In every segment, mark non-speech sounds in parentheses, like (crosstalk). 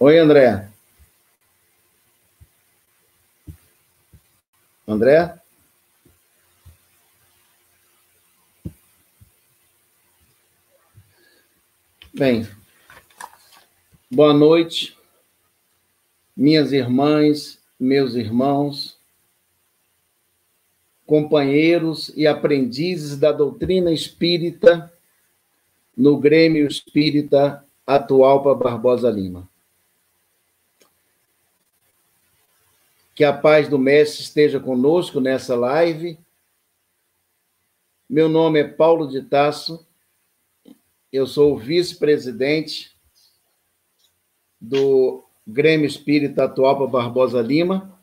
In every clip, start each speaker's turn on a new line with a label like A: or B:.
A: Oi, André. André? Bem, boa noite, minhas irmãs, meus irmãos, companheiros e aprendizes da doutrina espírita no Grêmio Espírita Atual para Barbosa Lima. Que a paz do Mestre esteja conosco nessa live. Meu nome é Paulo de Tasso, eu sou vice-presidente do Grêmio Espírita Atual para Barbosa Lima.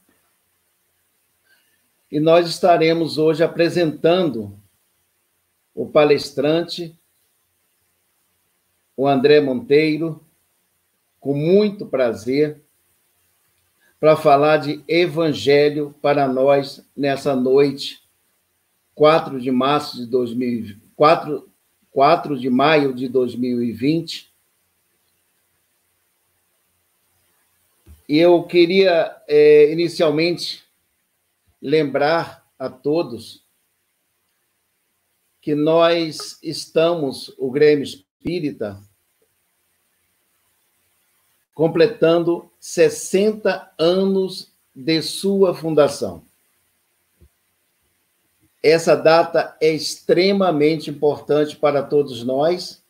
A: E nós estaremos hoje apresentando o palestrante, o André Monteiro, com muito prazer para falar de evangelho para nós nessa noite, 4 de março de 2020, 4, 4 de maio de 2020. E eu queria, é, inicialmente, lembrar a todos que nós estamos, o Grêmio Espírita, completando 60 anos de sua fundação. Essa data é extremamente importante para todos nós.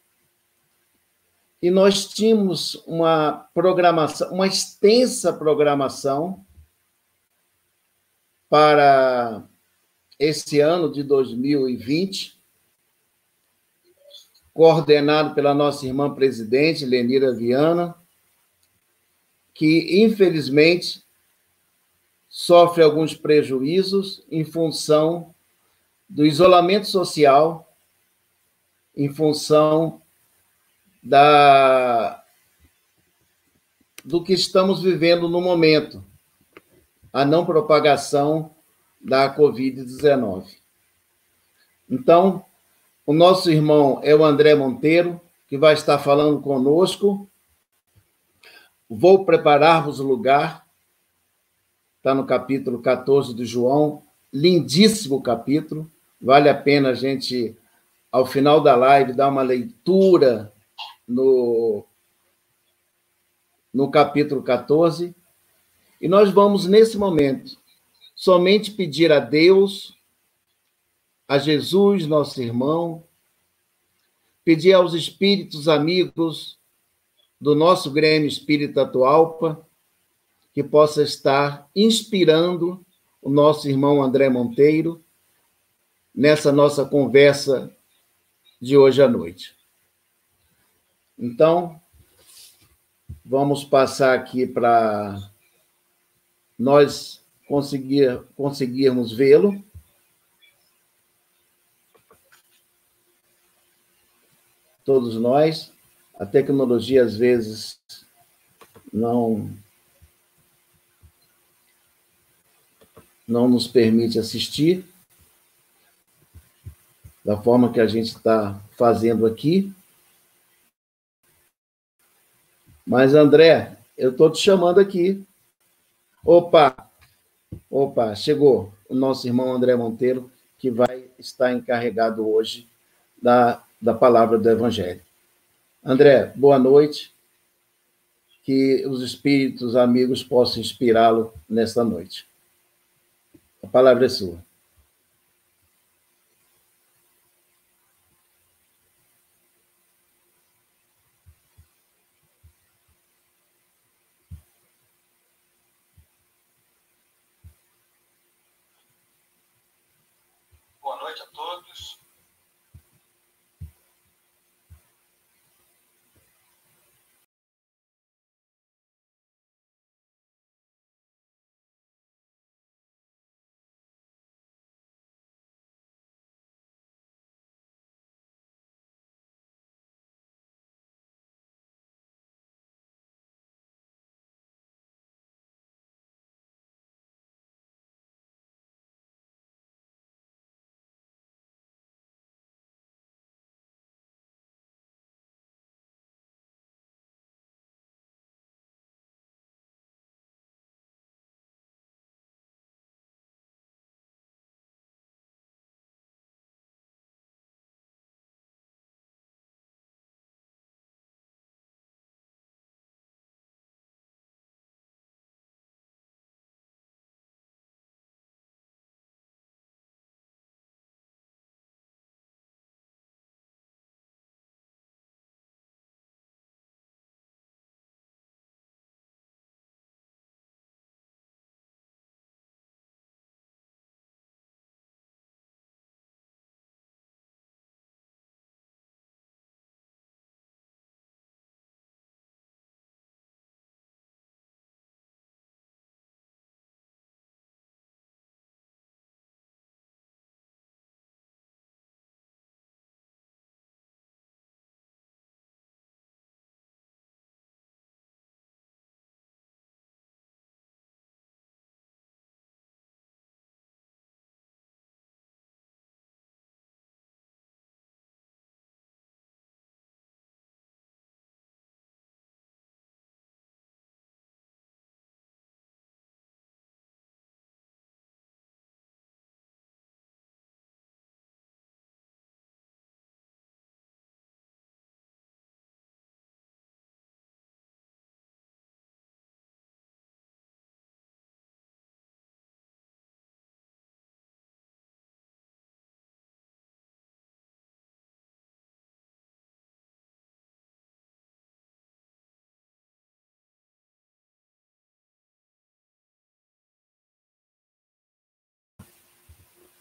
A: E nós tínhamos uma programação, uma extensa programação para esse ano de 2020, coordenado pela nossa irmã presidente, Lenira Viana, que, infelizmente, sofre alguns prejuízos em função do isolamento social, em função da do que estamos vivendo no momento, a não propagação da Covid-19. Então, o nosso irmão é o André Monteiro, que vai estar falando conosco Vou preparar-vos lugar. Está no capítulo 14 de João. Lindíssimo capítulo. Vale a pena a gente, ao final da live, dar uma leitura no, no capítulo 14. E nós vamos, nesse momento, somente pedir a Deus, a Jesus, nosso irmão, pedir aos espíritos amigos do nosso Grêmio Espírita Atualpa, que possa estar inspirando o nosso irmão André Monteiro nessa nossa conversa de hoje à noite. Então, vamos passar aqui para nós conseguir, conseguirmos vê-lo. Todos nós. A tecnologia, às vezes, não, não nos permite assistir da forma que a gente está fazendo aqui. Mas, André, eu estou te chamando aqui. Opa! Opa, chegou o nosso irmão André Monteiro, que vai estar encarregado hoje da, da palavra do Evangelho. André, boa noite. Que os espíritos amigos possam inspirá-lo nesta noite. A palavra é sua.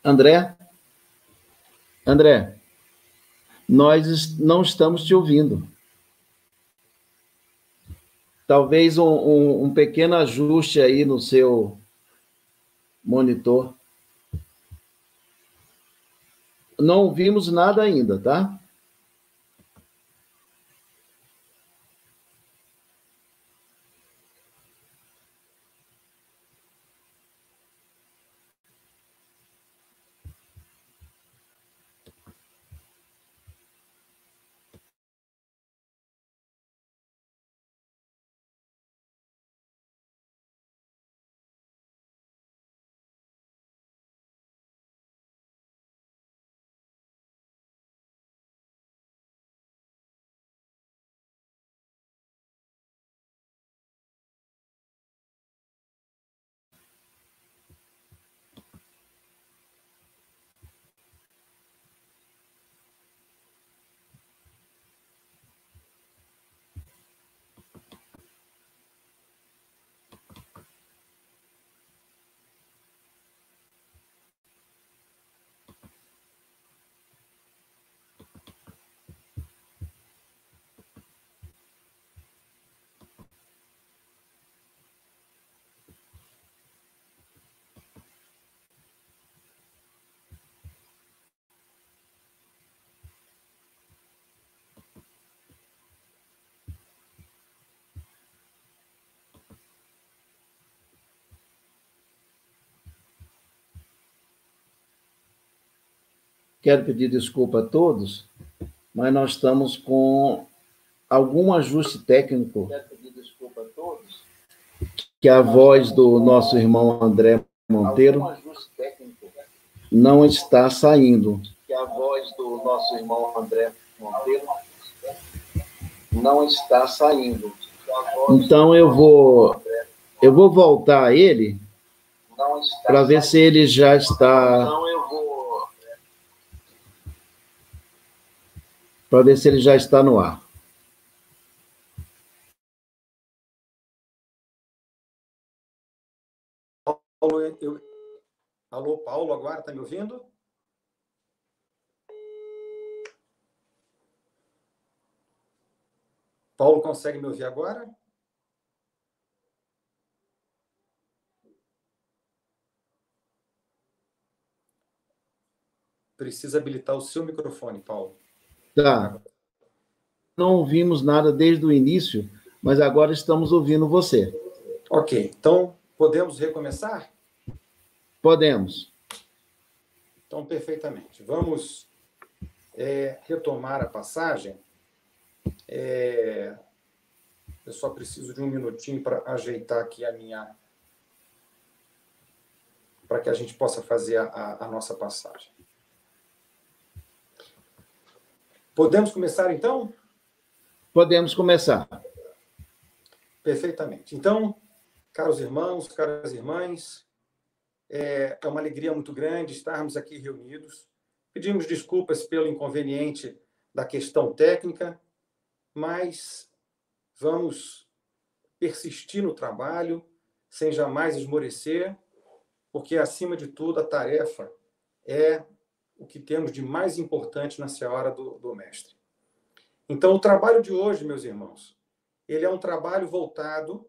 A: André? André, nós não estamos te ouvindo. Talvez um, um, um pequeno ajuste aí no seu monitor. Não ouvimos nada ainda, tá? Quero pedir desculpa a todos, mas nós estamos com algum ajuste técnico. Quero pedir desculpa a todos. Que a voz do nosso irmão André Monteiro não está saindo. Que a voz do nosso irmão André Monteiro não está saindo. Então eu vou eu vou voltar a ele para ver se ele já está para ver se ele já está no ar.
B: Paulo, eu... Alô, Paulo, agora está me ouvindo? Paulo consegue me ouvir agora? Precisa habilitar o seu microfone, Paulo.
A: Tá. Não ouvimos nada desde o início, mas agora estamos ouvindo você.
B: Ok, então podemos recomeçar?
A: Podemos.
B: Então, perfeitamente. Vamos é, retomar a passagem. É, eu só preciso de um minutinho para ajeitar aqui a minha. para que a gente possa fazer a, a nossa passagem. Podemos começar então?
A: Podemos começar.
B: Perfeitamente. Então, caros irmãos, caras irmãs, é, é uma alegria muito grande estarmos aqui reunidos. Pedimos desculpas pelo inconveniente da questão técnica, mas vamos persistir no trabalho sem jamais esmorecer, porque, acima de tudo, a tarefa é o que temos de mais importante na seara do, do mestre. Então, o trabalho de hoje, meus irmãos, ele é um trabalho voltado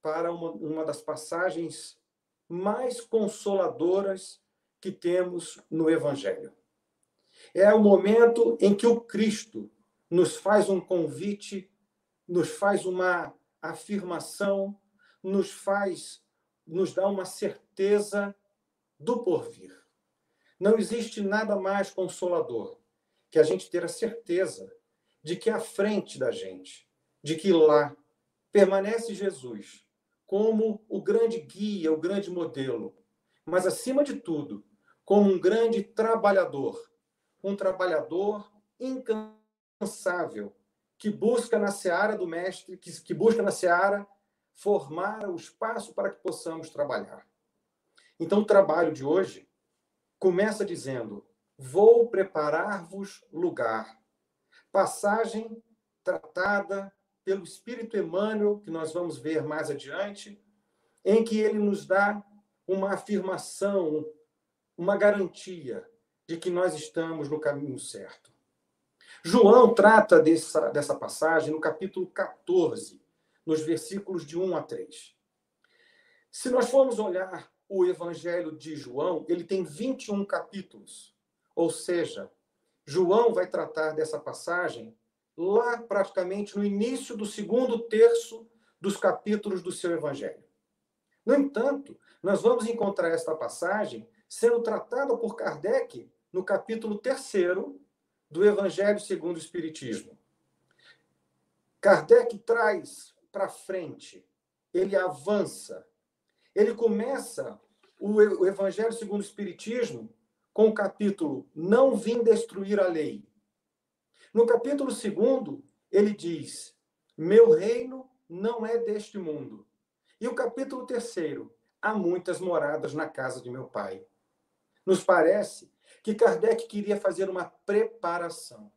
B: para uma, uma das passagens mais consoladoras que temos no Evangelho. É o momento em que o Cristo nos faz um convite, nos faz uma afirmação, nos faz, nos dá uma certeza do porvir. Não existe nada mais consolador que a gente ter a certeza de que à frente da gente, de que lá permanece Jesus como o grande guia, o grande modelo, mas acima de tudo, como um grande trabalhador, um trabalhador incansável que busca na seara do mestre, que, que busca na seara formar o espaço para que possamos trabalhar. Então, o trabalho de hoje começa dizendo: Vou preparar-vos lugar. Passagem tratada pelo Espírito Emmanuel, que nós vamos ver mais adiante, em que ele nos dá uma afirmação uma garantia de que nós estamos no caminho certo. João trata dessa, dessa passagem no capítulo 14, nos versículos de 1 a 3. Se nós formos olhar o Evangelho de João, ele tem 21 capítulos. Ou seja, João vai tratar dessa passagem lá praticamente no início do segundo terço dos capítulos do seu Evangelho. No entanto, nós vamos encontrar esta passagem sendo tratada por Kardec no capítulo terceiro do Evangelho segundo o Espiritismo. Kardec traz para frente, ele avança, ele começa o Evangelho segundo o Espiritismo com o capítulo Não vim destruir a lei. No capítulo segundo, ele diz: Meu reino não é deste mundo. E o capítulo terceiro, Há muitas moradas na casa de meu pai. Nos parece que Kardec queria fazer uma preparação,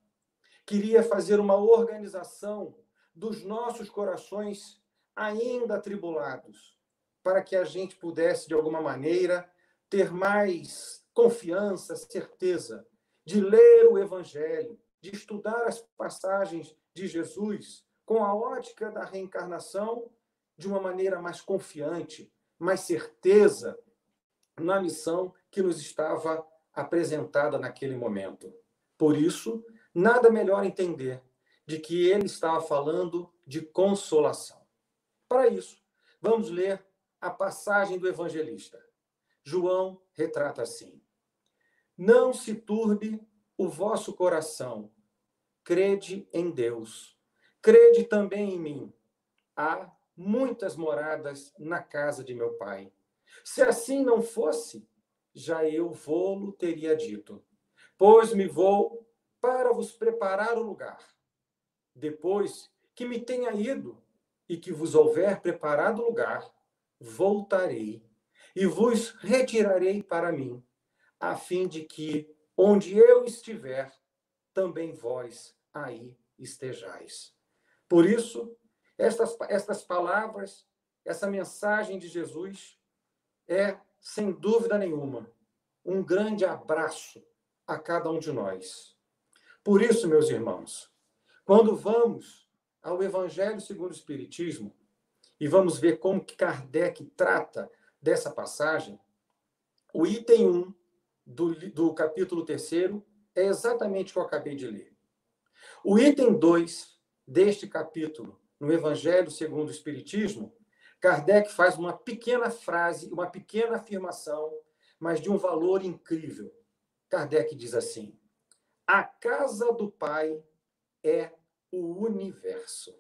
B: queria fazer uma organização dos nossos corações ainda atribulados, para que a gente pudesse, de alguma maneira, ter mais confiança, certeza de ler o Evangelho, de estudar as passagens de Jesus com a ótica da reencarnação de uma maneira mais confiante, mais certeza na missão que nos estava apresentada naquele momento. Por isso, nada melhor entender de que ele estava falando de consolação. Para isso, vamos ler a passagem do evangelista. João retrata assim: Não se turbe o vosso coração, crede em Deus, crede também em mim. Há muitas moradas na casa de meu pai. Se assim não fosse, já eu vou-lo teria dito. Pois me vou para vos preparar o lugar. Depois que me tenha ido e que vos houver preparado o lugar, voltarei e vos retirarei para mim, a fim de que, onde eu estiver, também vós aí estejais. Por isso, estas, estas palavras, essa mensagem de Jesus é, sem dúvida nenhuma, um grande abraço a cada um de nós. Por isso, meus irmãos, quando vamos ao Evangelho segundo o Espiritismo e vamos ver como que Kardec trata dessa passagem, o item 1 do, do capítulo 3 é exatamente o que eu acabei de ler. O item 2 deste capítulo no Evangelho segundo o Espiritismo, Kardec faz uma pequena frase, uma pequena afirmação, mas de um valor incrível. Kardec diz assim: A casa do Pai é o universo.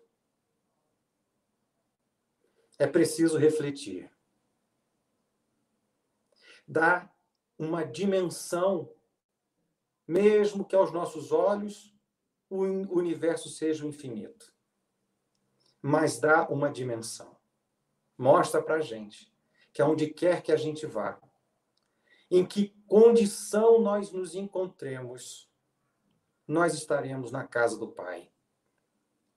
B: É preciso refletir. Dá uma dimensão, mesmo que aos nossos olhos o universo seja infinito mas dá uma dimensão. Mostra para a gente que aonde quer que a gente vá, em que condição nós nos encontremos, nós estaremos na casa do Pai.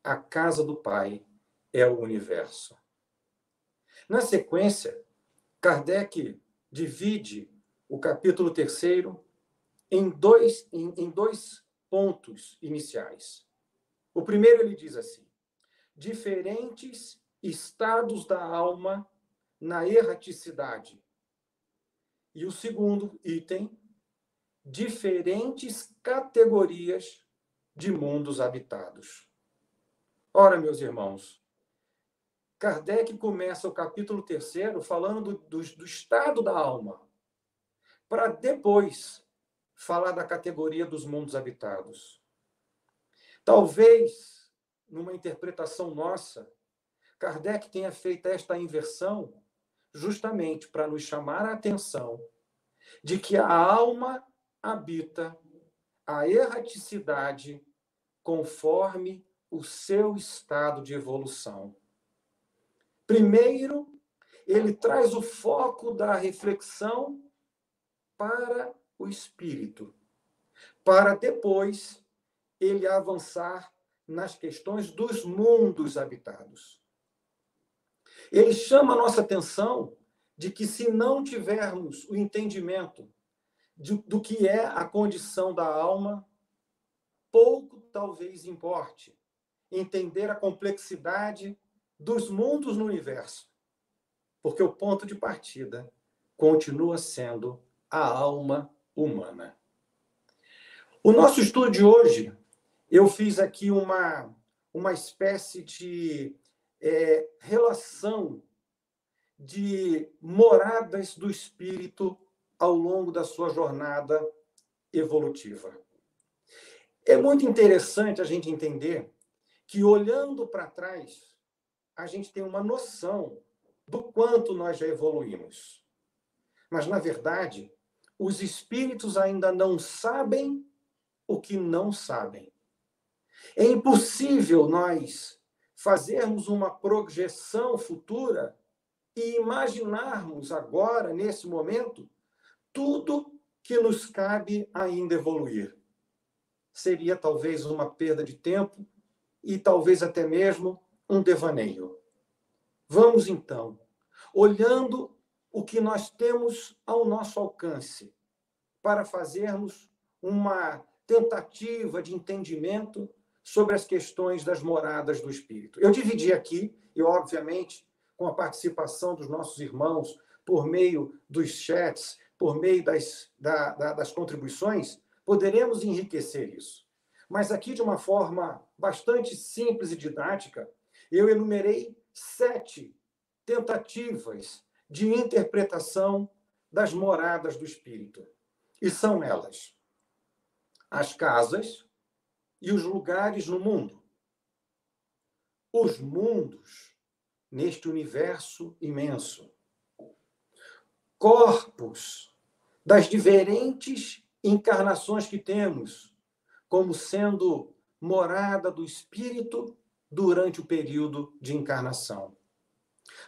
B: A casa do Pai é o universo. Na sequência, Kardec divide o capítulo terceiro em dois, em, em dois pontos iniciais. O primeiro ele diz assim: diferentes estados da alma na erraticidade. E o segundo item, diferentes categorias de mundos habitados. Ora, meus irmãos, Kardec começa o capítulo terceiro falando do, do, do estado da alma, para depois falar da categoria dos mundos habitados. Talvez numa interpretação nossa, Kardec tenha feito esta inversão justamente para nos chamar a atenção de que a alma habita a erraticidade conforme o seu estado de evolução. Primeiro, ele traz o foco da reflexão para o espírito, para depois ele avançar nas questões dos mundos habitados. Ele chama a nossa atenção de que, se não tivermos o entendimento de, do que é a condição da alma, pouco talvez importe entender a complexidade dos mundos no universo, porque o ponto de partida continua sendo a alma humana. O nosso estudo de hoje, eu fiz aqui uma, uma espécie de é, relação de moradas do espírito ao longo da sua jornada evolutiva. É muito interessante a gente entender que, olhando para trás, a gente tem uma noção do quanto nós já evoluímos. Mas, na verdade, os espíritos ainda não sabem o que não sabem. É impossível nós fazermos uma projeção futura e imaginarmos agora, nesse momento, tudo que nos cabe ainda evoluir. Seria talvez uma perda de tempo e talvez até mesmo um devaneio. Vamos então, olhando o que nós temos ao nosso alcance, para fazermos uma tentativa de entendimento sobre as questões das moradas do espírito. Eu dividi aqui, e obviamente, com a participação dos nossos irmãos, por meio dos chats, por meio das, da, da, das contribuições, poderemos enriquecer isso. Mas aqui, de uma forma bastante simples e didática, eu enumerei sete tentativas de interpretação das moradas do espírito. E são elas: as casas e os lugares no mundo, os mundos neste universo imenso, corpos das diferentes encarnações que temos, como sendo morada do espírito durante o período de encarnação.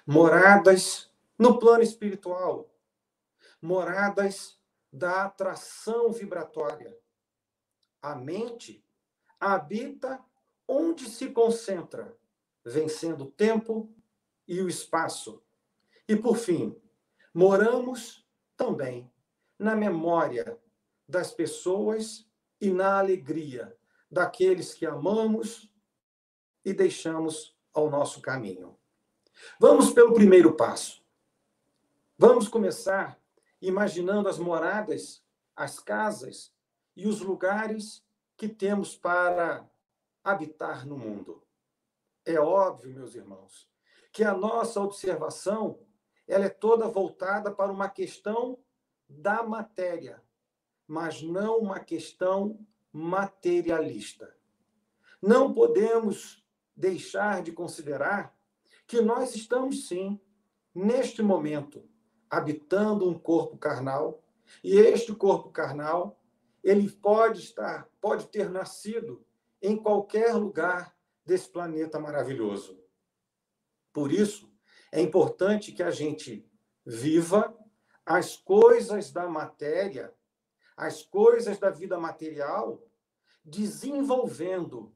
B: Moradas no plano espiritual, moradas da atração vibratória. A mente habita onde se concentra, vencendo o tempo e o espaço. E, por fim, moramos também na memória das pessoas e na alegria daqueles que amamos e deixamos ao nosso caminho. Vamos pelo primeiro passo. Vamos começar imaginando as moradas, as casas e os lugares que temos para habitar no mundo. É óbvio, meus irmãos, que a nossa observação ela é toda voltada para uma questão da matéria, mas não uma questão materialista. Não podemos deixar de considerar que nós estamos sim, neste momento, habitando um corpo carnal, e este corpo carnal, ele pode estar, pode ter nascido em qualquer lugar desse planeta maravilhoso. Por isso, é importante que a gente viva as coisas da matéria, as coisas da vida material, desenvolvendo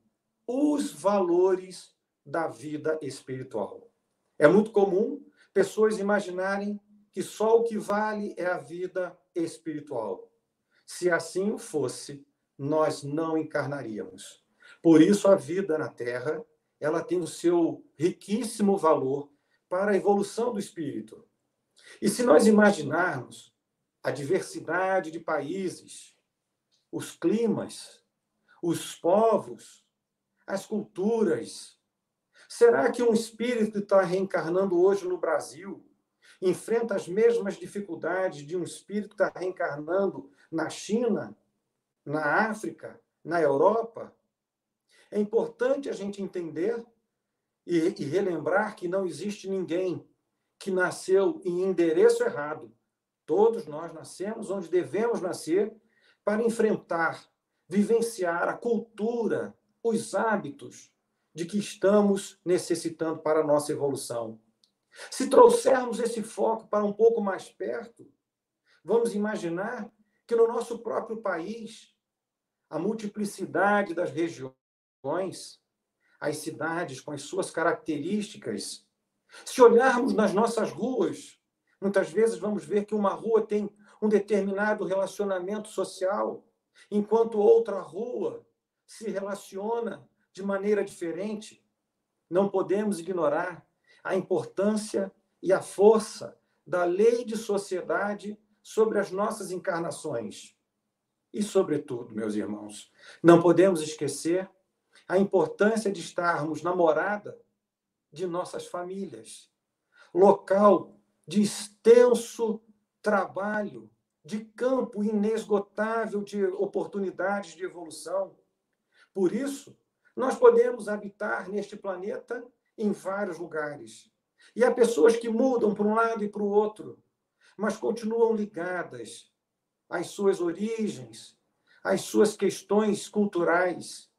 B: os valores da vida espiritual. É muito comum pessoas imaginarem que só o que vale é a vida espiritual. Se assim fosse, nós não encarnaríamos. Por isso a vida na Terra, ela tem o seu riquíssimo valor para a evolução do espírito. E se nós imaginarmos a diversidade de países, os climas, os povos, as culturas, Será que um espírito está reencarnando hoje no Brasil enfrenta as mesmas dificuldades de um espírito que está reencarnando na China, na África, na Europa? É importante a gente entender e relembrar que não existe ninguém que nasceu em endereço errado. Todos nós nascemos onde devemos nascer para enfrentar, vivenciar a cultura, os hábitos, de que estamos necessitando para a nossa evolução. Se trouxermos esse foco para um pouco mais perto, vamos imaginar que no nosso próprio país, a multiplicidade das regiões, as cidades com as suas características, se olharmos nas nossas ruas, muitas vezes vamos ver que uma rua tem um determinado relacionamento social, enquanto outra rua se relaciona de maneira diferente. Não podemos ignorar a importância e a força da lei de sociedade sobre as nossas encarnações. E, sobretudo, meus irmãos, não podemos esquecer a importância de estarmos na morada de nossas famílias, local de extenso trabalho, de campo inesgotável de oportunidades de evolução. Por isso, nós podemos habitar neste planeta em vários lugares. E há pessoas que mudam para um lado e para o outro, mas continuam ligadas às suas origens, às suas questões culturais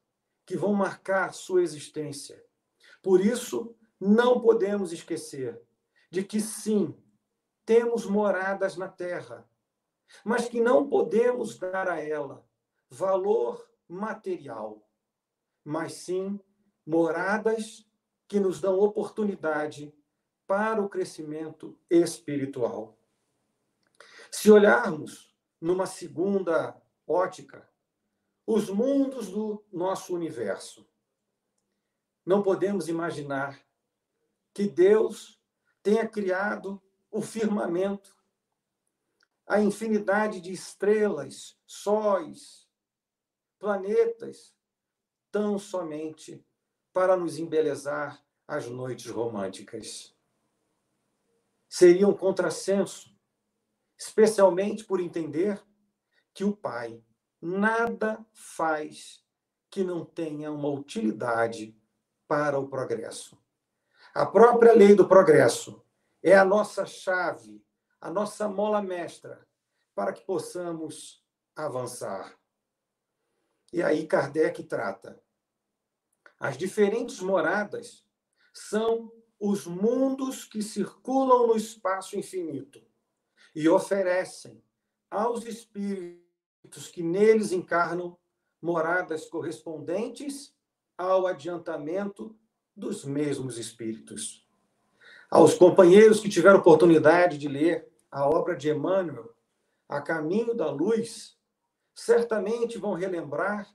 B: que vão marcar sua existência. Por isso, não podemos esquecer de que sim, temos moradas na terra, mas que não podemos dar a ela valor material, mas sim moradas que nos dão oportunidade para o crescimento espiritual. Se olharmos numa segunda ótica, os mundos do nosso universo, não podemos imaginar que Deus tenha criado o firmamento, a infinidade de estrelas, sóis, planetas, tão somente para nos embelezar as noites românticas. Seria um contrassenso, especialmente por entender que o Pai nada faz que não tenha uma utilidade para o progresso. A própria lei do progresso é a nossa chave, a nossa mola mestra para que possamos avançar. E aí Kardec trata. As diferentes moradas são os mundos que circulam no espaço infinito e oferecem aos espíritos que neles encarnam moradas correspondentes ao adiantamento dos mesmos espíritos. Aos companheiros que tiveram oportunidade de ler a obra de Emmanuel, A Caminho da Luz, certamente vão relembrar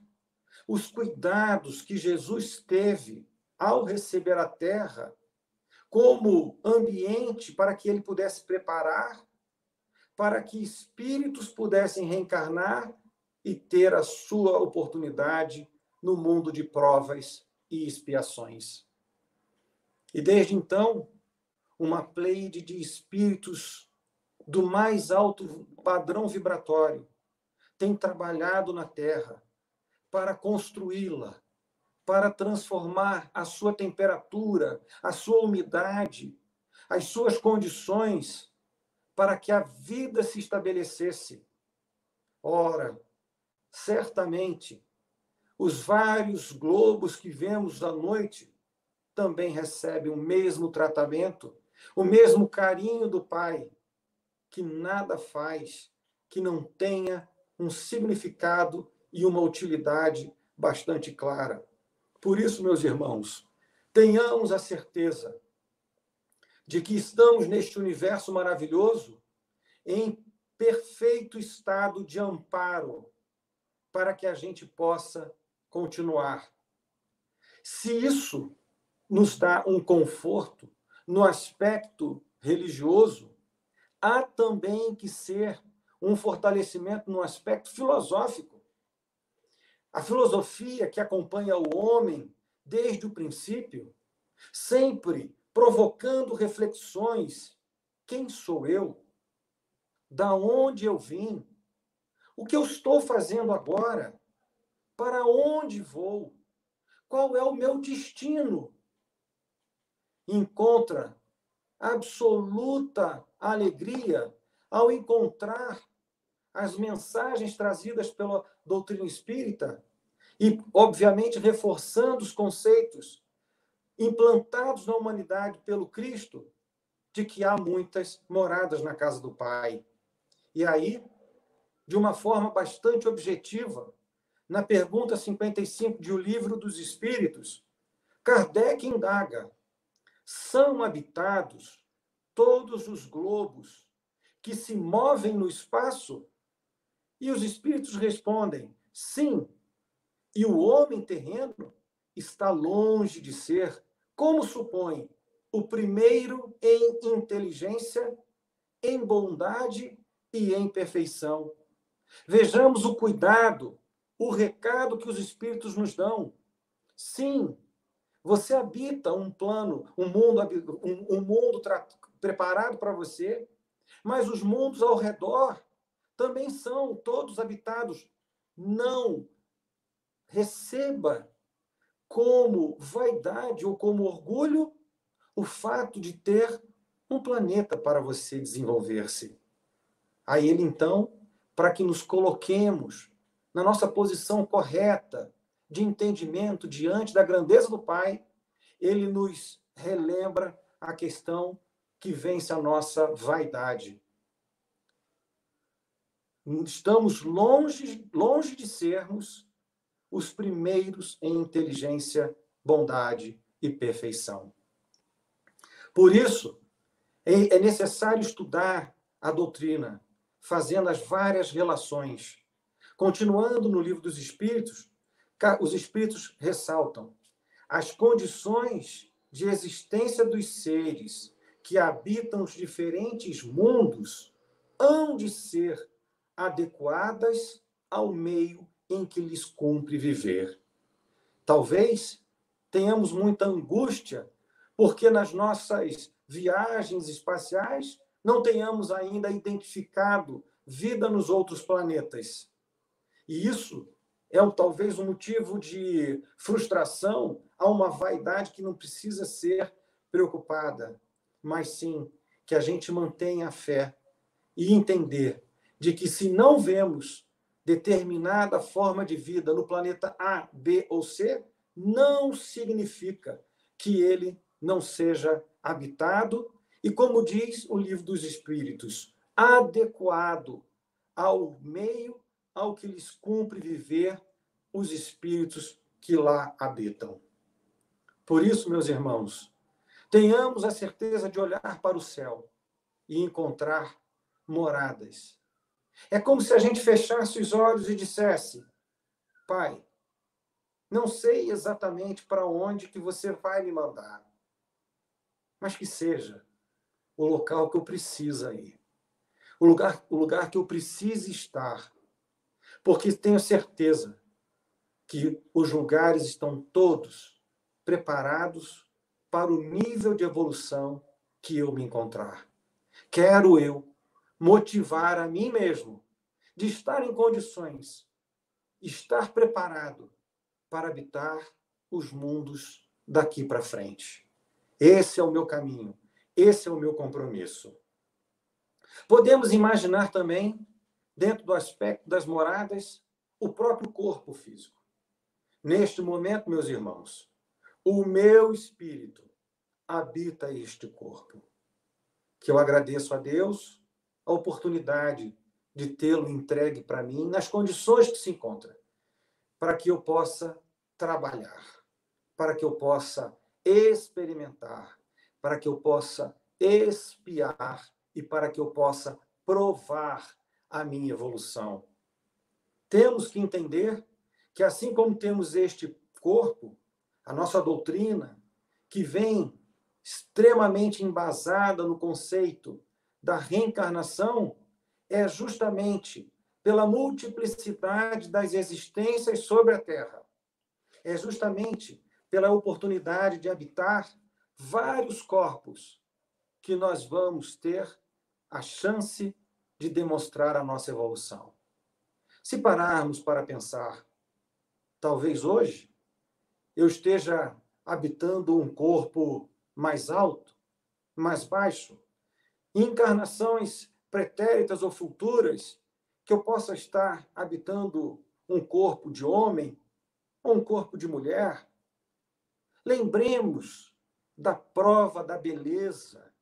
B: os cuidados que Jesus teve ao receber a terra como ambiente para que ele pudesse preparar para que espíritos pudessem reencarnar e ter a sua oportunidade no mundo de provas e expiações. E desde então, uma pleide de espíritos do mais alto padrão vibratório tem trabalhado na Terra para construí-la, para transformar a sua temperatura, a sua umidade, as suas condições, para que a vida se estabelecesse. Ora, certamente, os vários globos que vemos à noite também recebem o mesmo tratamento, o mesmo carinho do Pai, que nada faz que não tenha um significado e uma utilidade bastante clara. Por isso, meus irmãos, tenhamos a certeza de que estamos neste universo maravilhoso em perfeito estado de amparo para que a gente possa continuar. Se isso nos dá um conforto no aspecto religioso, há também que ser um fortalecimento no aspecto filosófico. A filosofia que acompanha o homem desde o princípio, sempre provocando reflexões: quem sou eu? Da onde eu vim? O que eu estou fazendo agora? Para onde vou? Qual é o meu destino? Encontra absoluta alegria ao encontrar as mensagens trazidas pela doutrina espírita e, obviamente, reforçando os conceitos implantados na humanidade pelo Cristo de que há muitas moradas na casa do Pai. E aí, de uma forma bastante objetiva, na pergunta 55 de O Livro dos Espíritos, Kardec indaga: são habitados todos os globos que se movem no espaço? E os espíritos respondem: sim. E o homem terreno está longe de ser, como supõe, o primeiro em inteligência, em bondade e em perfeição. Vejamos o cuidado, o recado que os espíritos nos dão. Sim, você habita um plano, um mundo, um, um mundo preparado para você, mas os mundos ao redor também são todos habitados. Não receba como vaidade ou como orgulho o fato de ter um planeta para você desenvolver-se. A ele, então, para que nos coloquemos na nossa posição correta de entendimento diante da grandeza do Pai, ele nos relembra a questão que vence a nossa vaidade. Estamos longe, longe de sermos os primeiros em inteligência, bondade e perfeição. Por isso, é, é necessário estudar a doutrina, fazendo as várias relações. Continuando no livro dos Espíritos, os Espíritos ressaltam as condições de existência dos seres que habitam os diferentes mundos hão de ser adequadas ao meio em que lhes cumpre viver. Talvez tenhamos muita angústia porque nas nossas viagens espaciais não tenhamos ainda identificado vida nos outros planetas. E isso é talvez um motivo de frustração a uma vaidade que não precisa ser preocupada, mas sim que a gente mantenha a fé e entender de que se não vemos determinada forma de vida no planeta A, B ou C, não significa que ele não seja habitado e, como diz o livro dos Espíritos, adequado ao meio ao que lhes cumpre viver os espíritos que lá habitam. Por isso, meus irmãos, tenhamos a certeza de olhar para o céu e encontrar moradas é como se a gente fechasse os olhos e dissesse: Pai, não sei exatamente para onde que você vai me mandar, mas que seja o local que eu preciso ir, o lugar, o lugar que eu preciso estar, porque tenho certeza que os lugares estão todos preparados para o nível de evolução que eu me encontrar. Quero eu motivar a mim mesmo de estar em condições, estar preparado para habitar os mundos daqui para frente. Esse é o meu caminho, esse é o meu compromisso. Podemos imaginar também, dentro do aspecto das moradas, o próprio corpo físico. Neste momento, meus irmãos, o meu espírito habita este corpo. Que eu agradeço a Deus a oportunidade de tê-lo entregue para mim nas condições que se encontra, para que eu possa trabalhar, para que eu possa experimentar, para que eu possa espiar e para que eu possa provar a minha evolução. Temos que entender que, assim como temos este corpo, a nossa doutrina, que vem extremamente embasada no conceito da reencarnação é justamente pela multiplicidade das existências sobre a Terra. É justamente pela oportunidade de habitar vários corpos que nós vamos ter a chance de demonstrar a nossa evolução. Se pararmos para pensar, talvez hoje eu esteja habitando um corpo mais alto, mais baixo, encarnações pretéritas ou futuras, que eu possa estar habitando um corpo de homem ou um corpo de mulher. Lembremos da prova da beleza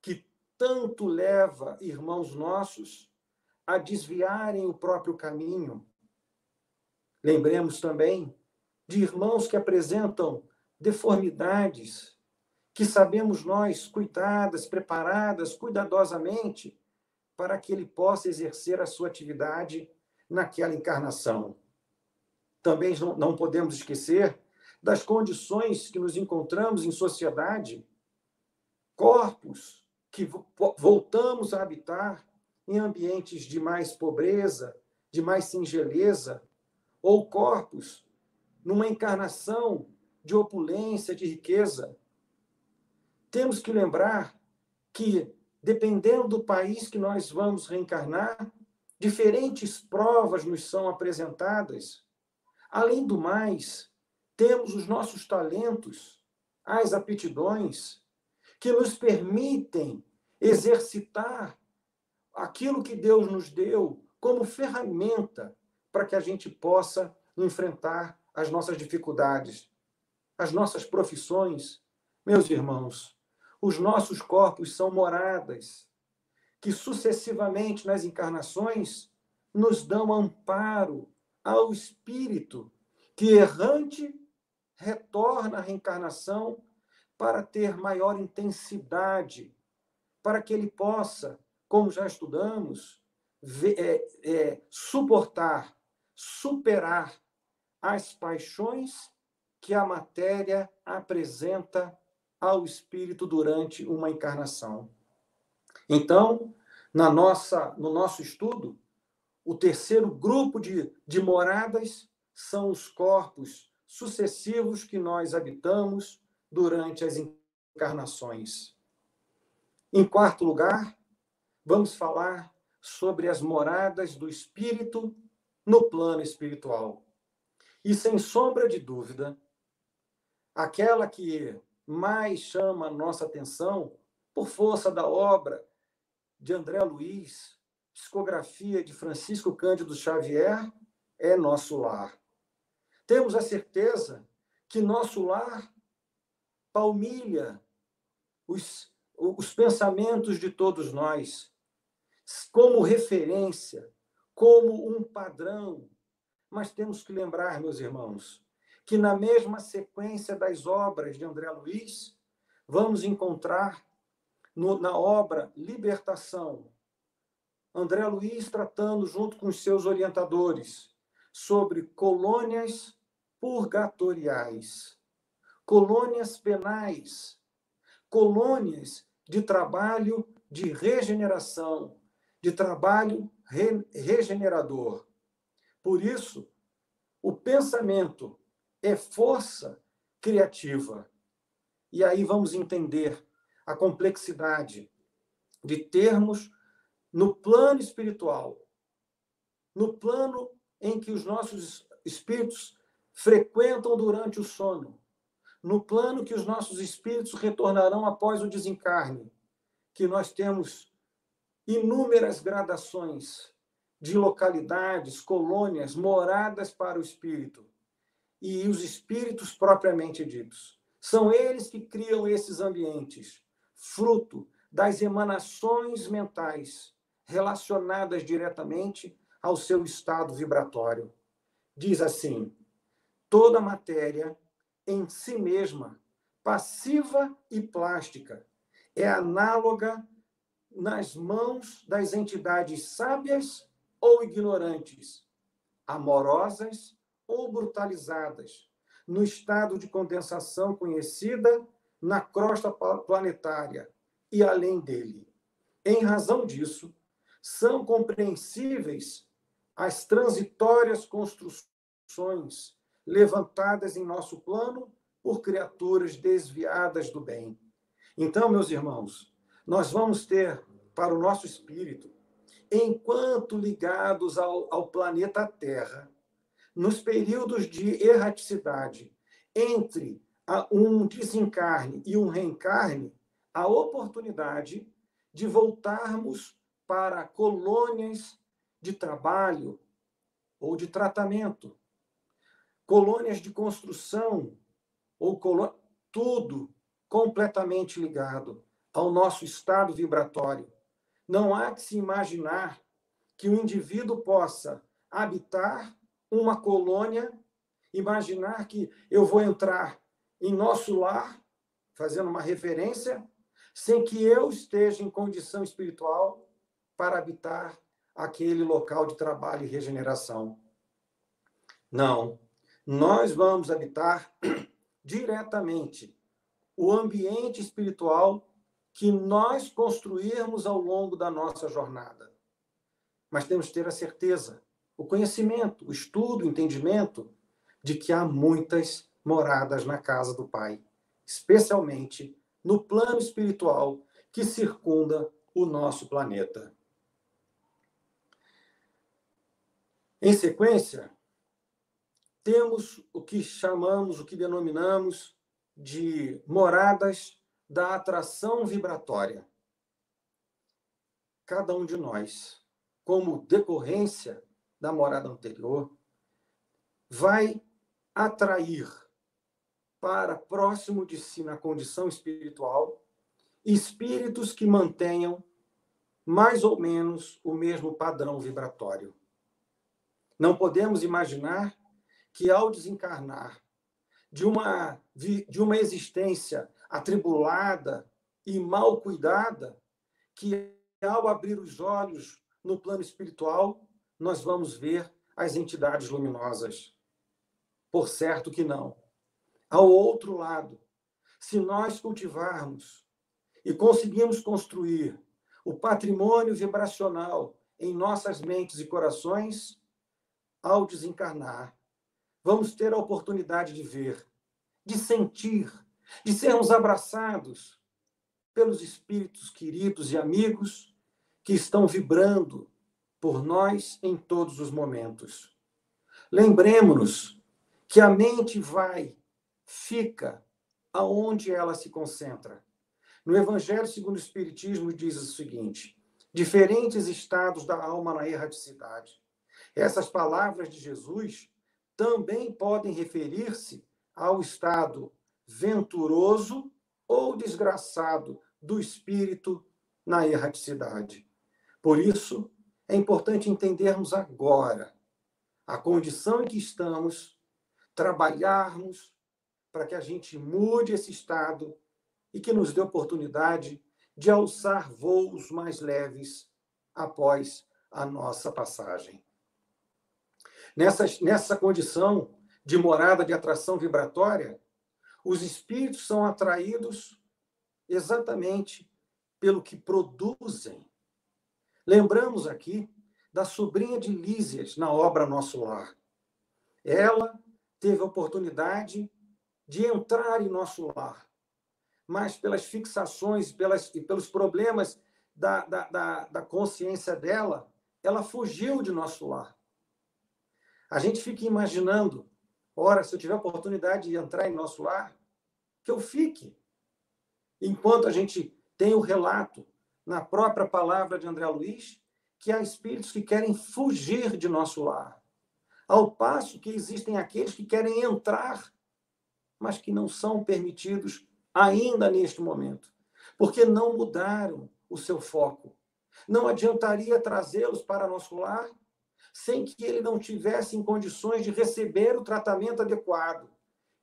B: que tanto leva irmãos nossos a desviarem o próprio caminho. Lembremos também de irmãos que apresentam deformidades, que sabemos nós, cuidadas, preparadas, cuidadosamente, para que ele possa exercer a sua atividade naquela encarnação. Também não podemos esquecer das condições que nos encontramos em sociedade, corpos que voltamos a habitar em ambientes de mais pobreza, de mais singeleza, ou corpos numa encarnação de opulência, de riqueza. Temos que lembrar que, dependendo do país que nós vamos reencarnar, diferentes provas nos são apresentadas. Além do mais, temos os nossos talentos, as aptidões, que nos permitem exercitar aquilo que Deus nos deu como ferramenta para que a gente possa enfrentar as nossas dificuldades, as nossas profissões. Meus irmãos, os nossos corpos são moradas que sucessivamente nas encarnações nos dão amparo ao espírito que errante retorna à reencarnação para ter maior intensidade, para que ele possa, como já estudamos, ver, é, é, suportar, superar as paixões que a matéria apresenta ao espírito durante uma encarnação. Então, na nossa, no nosso estudo, o terceiro grupo de, de moradas são os corpos sucessivos que nós habitamos durante as encarnações. Em quarto lugar, vamos falar sobre as moradas do espírito no plano espiritual. E sem sombra de dúvida, aquela que mais chama a nossa atenção, por força da obra de André Luiz, psicografia de Francisco Cândido Xavier, é nosso lar. Temos a certeza que nosso lar palmilha os, os pensamentos de todos nós, como referência, como um padrão. Mas temos que lembrar, meus irmãos, que na mesma sequência das obras de André Luiz, vamos encontrar no, na obra Libertação, André Luiz tratando junto com seus orientadores sobre colônias purgatoriais, colônias penais, colônias de trabalho de regeneração, de trabalho re regenerador. Por isso, o pensamento é força criativa. E aí vamos entender a complexidade de termos no plano espiritual, no plano em que os nossos espíritos frequentam durante o sono, no plano que os nossos espíritos retornarão após o desencarne, que nós temos inúmeras gradações de localidades, colônias, moradas para o espírito e os espíritos propriamente ditos. São eles que criam esses ambientes, fruto das emanações mentais relacionadas diretamente ao seu estado vibratório. Diz assim: toda matéria em si mesma, passiva e plástica, é análoga nas mãos das entidades sábias ou ignorantes, amorosas ou brutalizadas, no estado de condensação conhecida na crosta planetária e além dele. Em razão disso, são compreensíveis as transitórias construções levantadas em nosso plano por criaturas desviadas do bem. Então, meus irmãos, nós vamos ter para o nosso espírito, enquanto ligados ao, ao planeta Terra, nos períodos de erraticidade entre um desencarne e um reencarne, a oportunidade de voltarmos para colônias de trabalho ou de tratamento, colônias de construção, ou colô... tudo completamente ligado ao nosso estado vibratório. Não há que se imaginar que o indivíduo possa habitar uma colônia, imaginar que eu vou entrar em nosso lar, fazendo uma referência, sem que eu esteja em condição espiritual para habitar aquele local de trabalho e regeneração. Não. Nós vamos habitar (clears throat) diretamente o ambiente espiritual que nós construirmos ao longo da nossa jornada. Mas temos que ter a certeza, o conhecimento, o estudo, o entendimento de que há muitas moradas na casa do Pai, especialmente no plano espiritual que circunda o nosso planeta. Em sequência, temos o que chamamos, o que denominamos de moradas da atração vibratória. Cada um de nós, como decorrência da morada anterior, vai atrair para próximo de si na condição espiritual espíritos que mantenham mais ou menos o mesmo padrão vibratório. Não podemos imaginar que ao desencarnar de uma, de uma existência atribulada e mal cuidada, que ao abrir os olhos no plano espiritual, nós vamos ver as entidades luminosas. Por certo que não. Ao outro lado, se nós cultivarmos e conseguirmos construir o patrimônio vibracional em nossas mentes e corações, ao desencarnar, vamos ter a oportunidade de ver, de sentir, de sermos abraçados pelos espíritos queridos e amigos que estão vibrando por nós em todos os momentos. Lembremos-nos que a mente vai, fica aonde ela se concentra. No Evangelho segundo o Espiritismo diz o seguinte: diferentes estados da alma na erraticidade. Essas palavras de Jesus também podem referir-se ao estado venturoso ou desgraçado do espírito na erraticidade. Por isso, é importante entendermos agora a condição em que estamos, trabalharmos para que a gente mude esse estado e que nos dê oportunidade de alçar voos mais leves após a nossa passagem. Nessa, nessa condição de morada de atração vibratória, os espíritos são atraídos exatamente pelo que produzem. Lembramos aqui da sobrinha de Lísias na obra Nosso Lar. Ela teve a oportunidade de entrar em nosso lar, mas pelas fixações pelas, e pelos problemas da, da, da, da consciência dela, ela fugiu de nosso lar. A gente fica imaginando, ora, se eu tiver a oportunidade de entrar em nosso lar, que eu fique. Enquanto a gente tem o relato na própria palavra de André Luiz, que há espíritos que querem fugir de nosso lar. Ao passo que existem aqueles que querem entrar, mas que não são permitidos ainda neste momento, porque não mudaram o seu foco. Não adiantaria trazê-los para nosso lar sem que ele não tivesse em condições de receber o tratamento adequado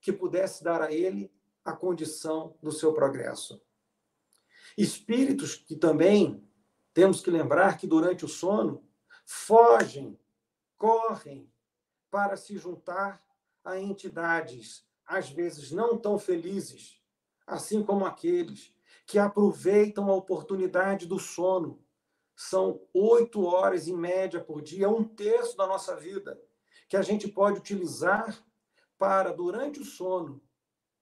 B: que pudesse dar a ele a condição do seu progresso. Espíritos que também temos que lembrar que durante o sono fogem, correm para se juntar a entidades às vezes não tão felizes, assim como aqueles que aproveitam a oportunidade do sono. São oito horas em média por dia, um terço da nossa vida, que a gente pode utilizar para, durante o sono,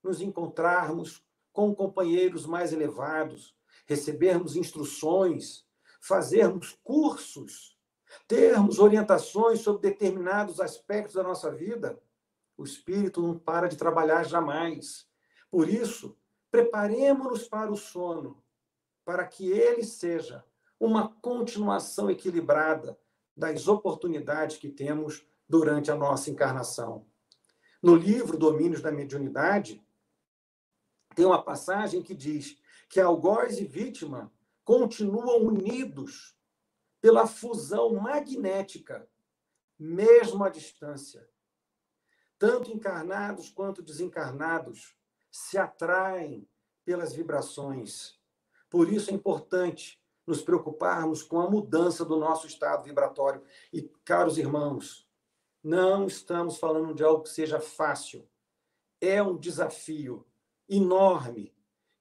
B: nos encontrarmos com companheiros mais elevados, recebermos instruções, fazermos cursos, termos orientações sobre determinados aspectos da nossa vida. O espírito não para de trabalhar jamais. Por isso, preparemos-nos para o sono, para que ele seja uma continuação equilibrada das oportunidades que temos durante a nossa encarnação. No livro Domínios da Mediunidade, tem uma passagem que diz que algoz e vítima continuam unidos pela fusão magnética, mesmo à distância. Tanto encarnados quanto desencarnados se atraem pelas vibrações. Por isso é importante nos preocuparmos com a mudança do nosso estado vibratório. E, caros irmãos, não estamos falando de algo que seja fácil. É um desafio enorme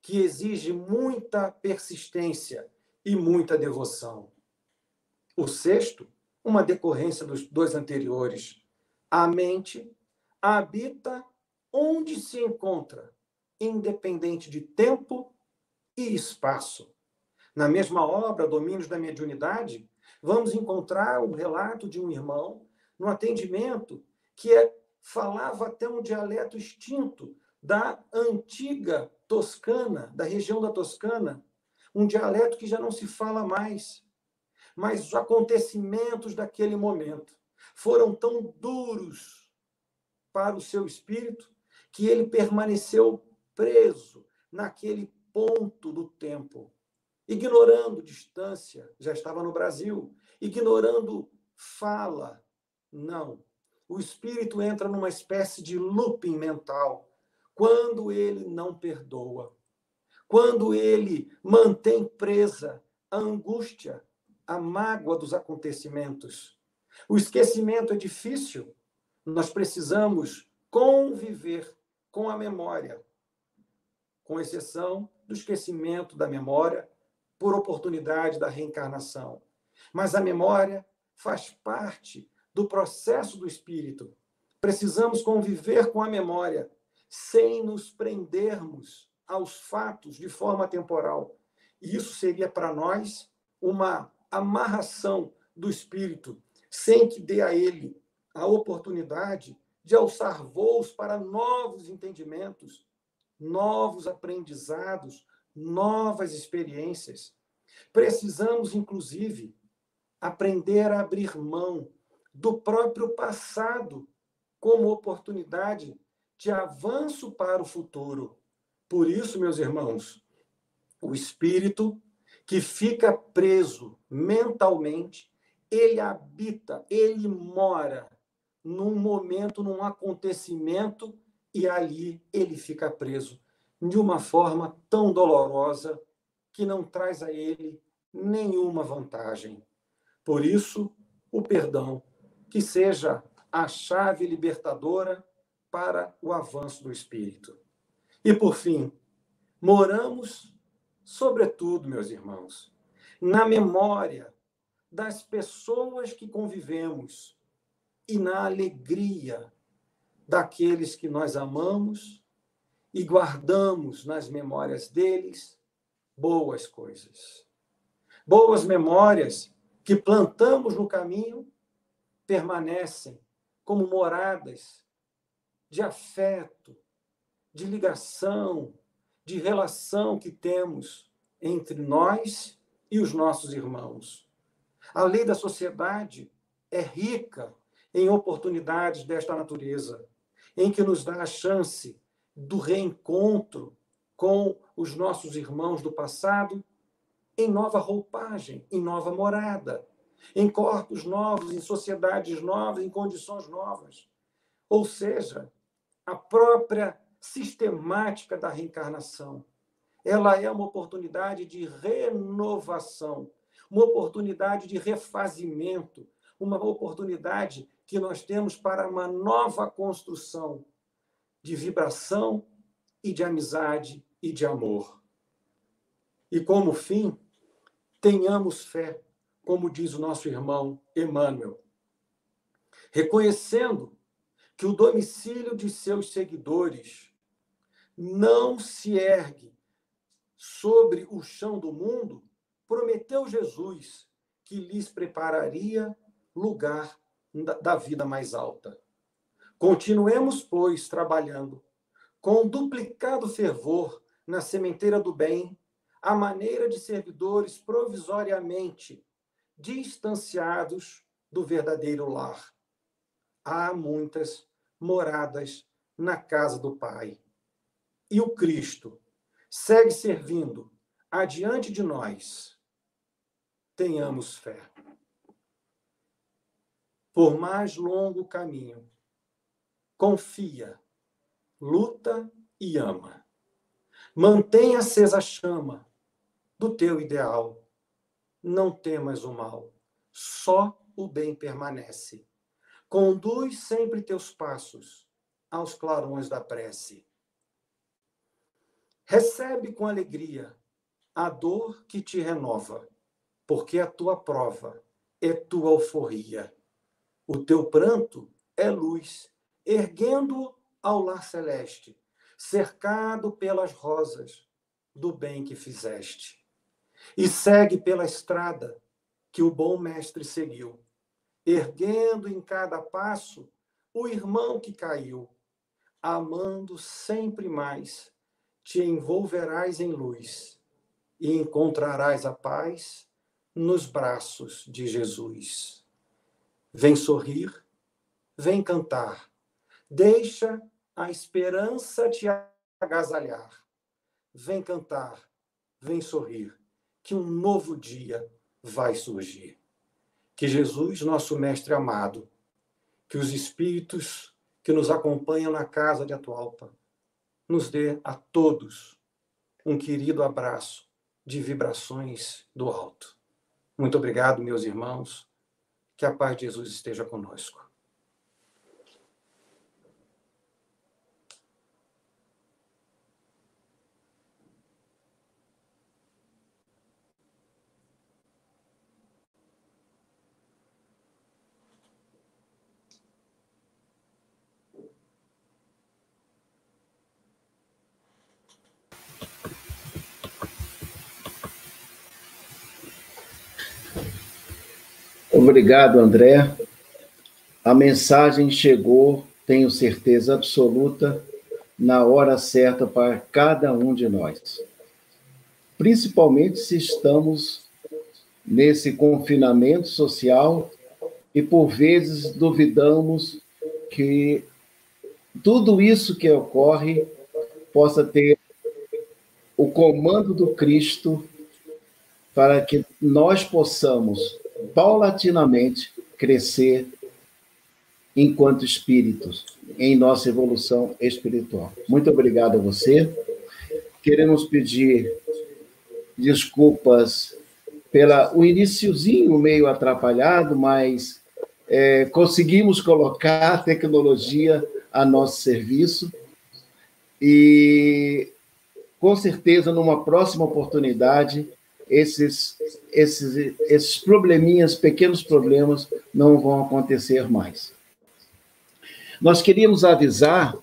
B: que exige muita persistência e muita devoção. O sexto, uma decorrência dos dois anteriores. A mente habita onde se encontra, independente de tempo e espaço. Na mesma obra, Domínios da Mediunidade, vamos encontrar um relato de um irmão no atendimento que é, falava até um dialeto extinto da antiga Toscana, da região da Toscana, um dialeto que já não se fala mais. Mas os acontecimentos daquele momento foram tão duros para o seu espírito que ele permaneceu preso naquele ponto do tempo ignorando distância, já estava no Brasil, ignorando fala. Não. O espírito entra numa espécie de looping mental quando ele não perdoa, quando ele mantém presa a angústia, a mágoa dos acontecimentos. O esquecimento é difícil, nós precisamos conviver com a memória, com exceção do esquecimento da memória por oportunidade da reencarnação. Mas a memória faz parte do processo do espírito. Precisamos conviver com a memória sem nos prendermos aos fatos de forma temporal. E isso seria para nós uma amarração do espírito, sem que dê a ele a oportunidade de alçar voos para novos entendimentos, novos aprendizados, novas experiências. Precisamos, inclusive, aprender a abrir mão do próprio passado como oportunidade de avanço para o futuro. Por isso, meus irmãos, o espírito que fica preso mentalmente, ele habita, ele mora num momento, num acontecimento, e ali ele fica preso de uma forma tão dolorosa que não traz a ele nenhuma vantagem. Por isso, o perdão, que seja a chave libertadora para o avanço do espírito. E por fim, moramos, sobretudo, meus irmãos, na memória das pessoas que convivemos e na alegria daqueles que nós amamos e guardamos nas memórias deles boas coisas. Boas memórias que plantamos no caminho permanecem como moradas de afeto, de ligação, de relação que temos entre nós e os nossos irmãos. A lei da sociedade é rica em oportunidades desta natureza, em que nos dá a chance do reencontro com os nossos irmãos do passado em nova roupagem, em nova morada, em corpos novos, em sociedades novas, em condições novas. Ou seja, a própria sistemática da reencarnação. Ela é uma oportunidade de renovação, uma oportunidade de refazimento, uma oportunidade que nós temos para uma nova construção de vibração e de amizade e de amor. E como fim, tenhamos fé, como diz o nosso irmão Emmanuel, reconhecendo que o domicílio de seus seguidores não se ergue sobre o chão do mundo, prometeu Jesus que lhes prepararia lugar da vida mais alta. Continuemos, pois, trabalhando com duplicado fervor na sementeira do bem, à maneira de servidores provisoriamente distanciados do verdadeiro lar. Há muitas moradas na casa do Pai. E o Cristo segue servindo adiante de nós. Tenhamos fé. Por mais longo caminho, confia, luta e ama. Mantenha acesa a chama do teu ideal não temas o mal, só o bem permanece. Conduz sempre teus passos aos clarões da prece. Recebe com alegria a dor que te renova, porque a tua prova é tua alforria. O teu pranto é luz, erguendo ao lar celeste, cercado pelas rosas do bem que fizeste. E segue pela estrada que o bom mestre seguiu, erguendo em cada passo o irmão que caiu, amando sempre mais, te envolverás em luz e encontrarás a paz nos braços de Jesus. Vem sorrir, vem cantar, deixa a esperança te agasalhar. Vem cantar, vem sorrir, que um novo dia vai surgir. Que Jesus, nosso Mestre amado, que os espíritos que nos acompanham na casa de Atualpa, nos dê a todos um querido abraço de vibrações do alto. Muito obrigado, meus irmãos. Que a paz de Jesus esteja conosco.
A: Obrigado, André. A mensagem chegou, tenho certeza absoluta, na hora certa para cada um de nós. Principalmente se estamos nesse confinamento social e por vezes duvidamos que tudo isso que ocorre possa ter o comando do Cristo para que nós possamos paulatinamente crescer enquanto espíritos em nossa evolução espiritual. Muito obrigado a você. Queremos pedir desculpas pela o iníciozinho meio atrapalhado, mas é, conseguimos colocar a tecnologia a nosso serviço e com certeza numa próxima oportunidade esses, esses, esses probleminhas, pequenos problemas, não vão acontecer mais. Nós queríamos avisar,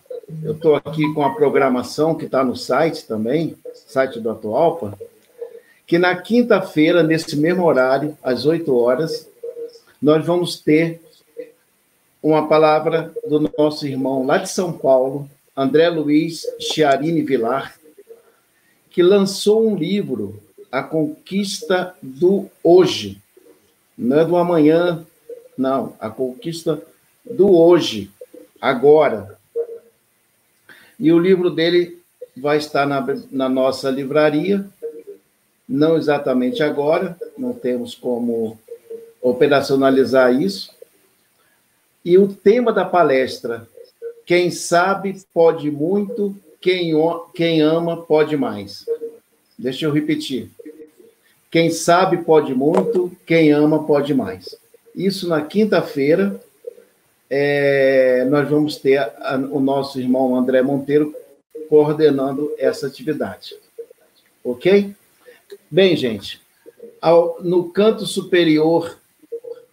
A: eu estou aqui com a programação que está no site também, site do Atualpa, que na quinta-feira, nesse mesmo horário, às 8 horas, nós vamos ter uma palavra do nosso irmão lá de São Paulo, André Luiz Chiarini Vilar, que lançou um livro a conquista do hoje. Não é do amanhã, não. A conquista do hoje, agora. E o livro dele vai estar na, na nossa livraria, não exatamente agora, não temos como operacionalizar isso. E o tema da palestra: quem sabe pode muito, quem, quem ama pode mais. Deixa eu repetir. Quem sabe pode muito, quem ama pode mais. Isso na quinta-feira, é, nós vamos ter a, o nosso irmão André Monteiro coordenando essa atividade. Ok? Bem, gente, ao, no canto superior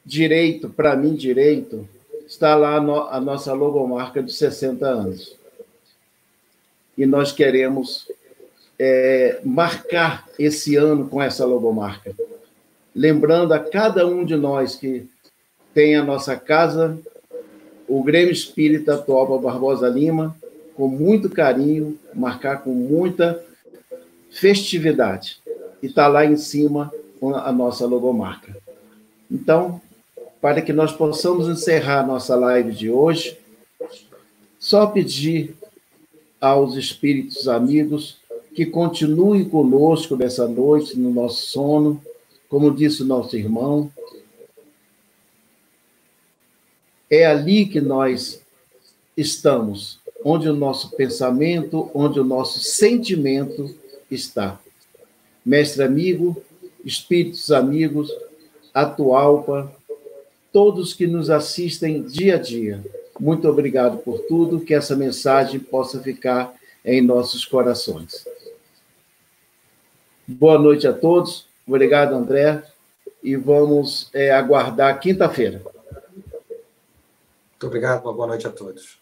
A: direito, para mim direito, está lá a, no, a nossa logomarca de 60 anos. E nós queremos é, marcar esse ano com essa logomarca. Lembrando a cada um de nós que tem a nossa casa, o Grêmio Espírita Toba Barbosa Lima, com muito carinho, marcar com muita festividade. E está lá em cima a nossa logomarca. Então, para que nós possamos encerrar nossa live de hoje, só pedir aos espíritos amigos que continue conosco nessa noite, no nosso sono, como disse o nosso irmão. É ali que nós estamos, onde o nosso pensamento, onde o nosso sentimento está. Mestre amigo, espíritos amigos, Atualpa, todos que nos assistem dia a dia. Muito obrigado por tudo, que essa mensagem possa ficar em nossos corações. Boa noite a todos. Obrigado, André. E vamos é, aguardar quinta-feira.
B: Muito obrigado. Uma boa noite a todos.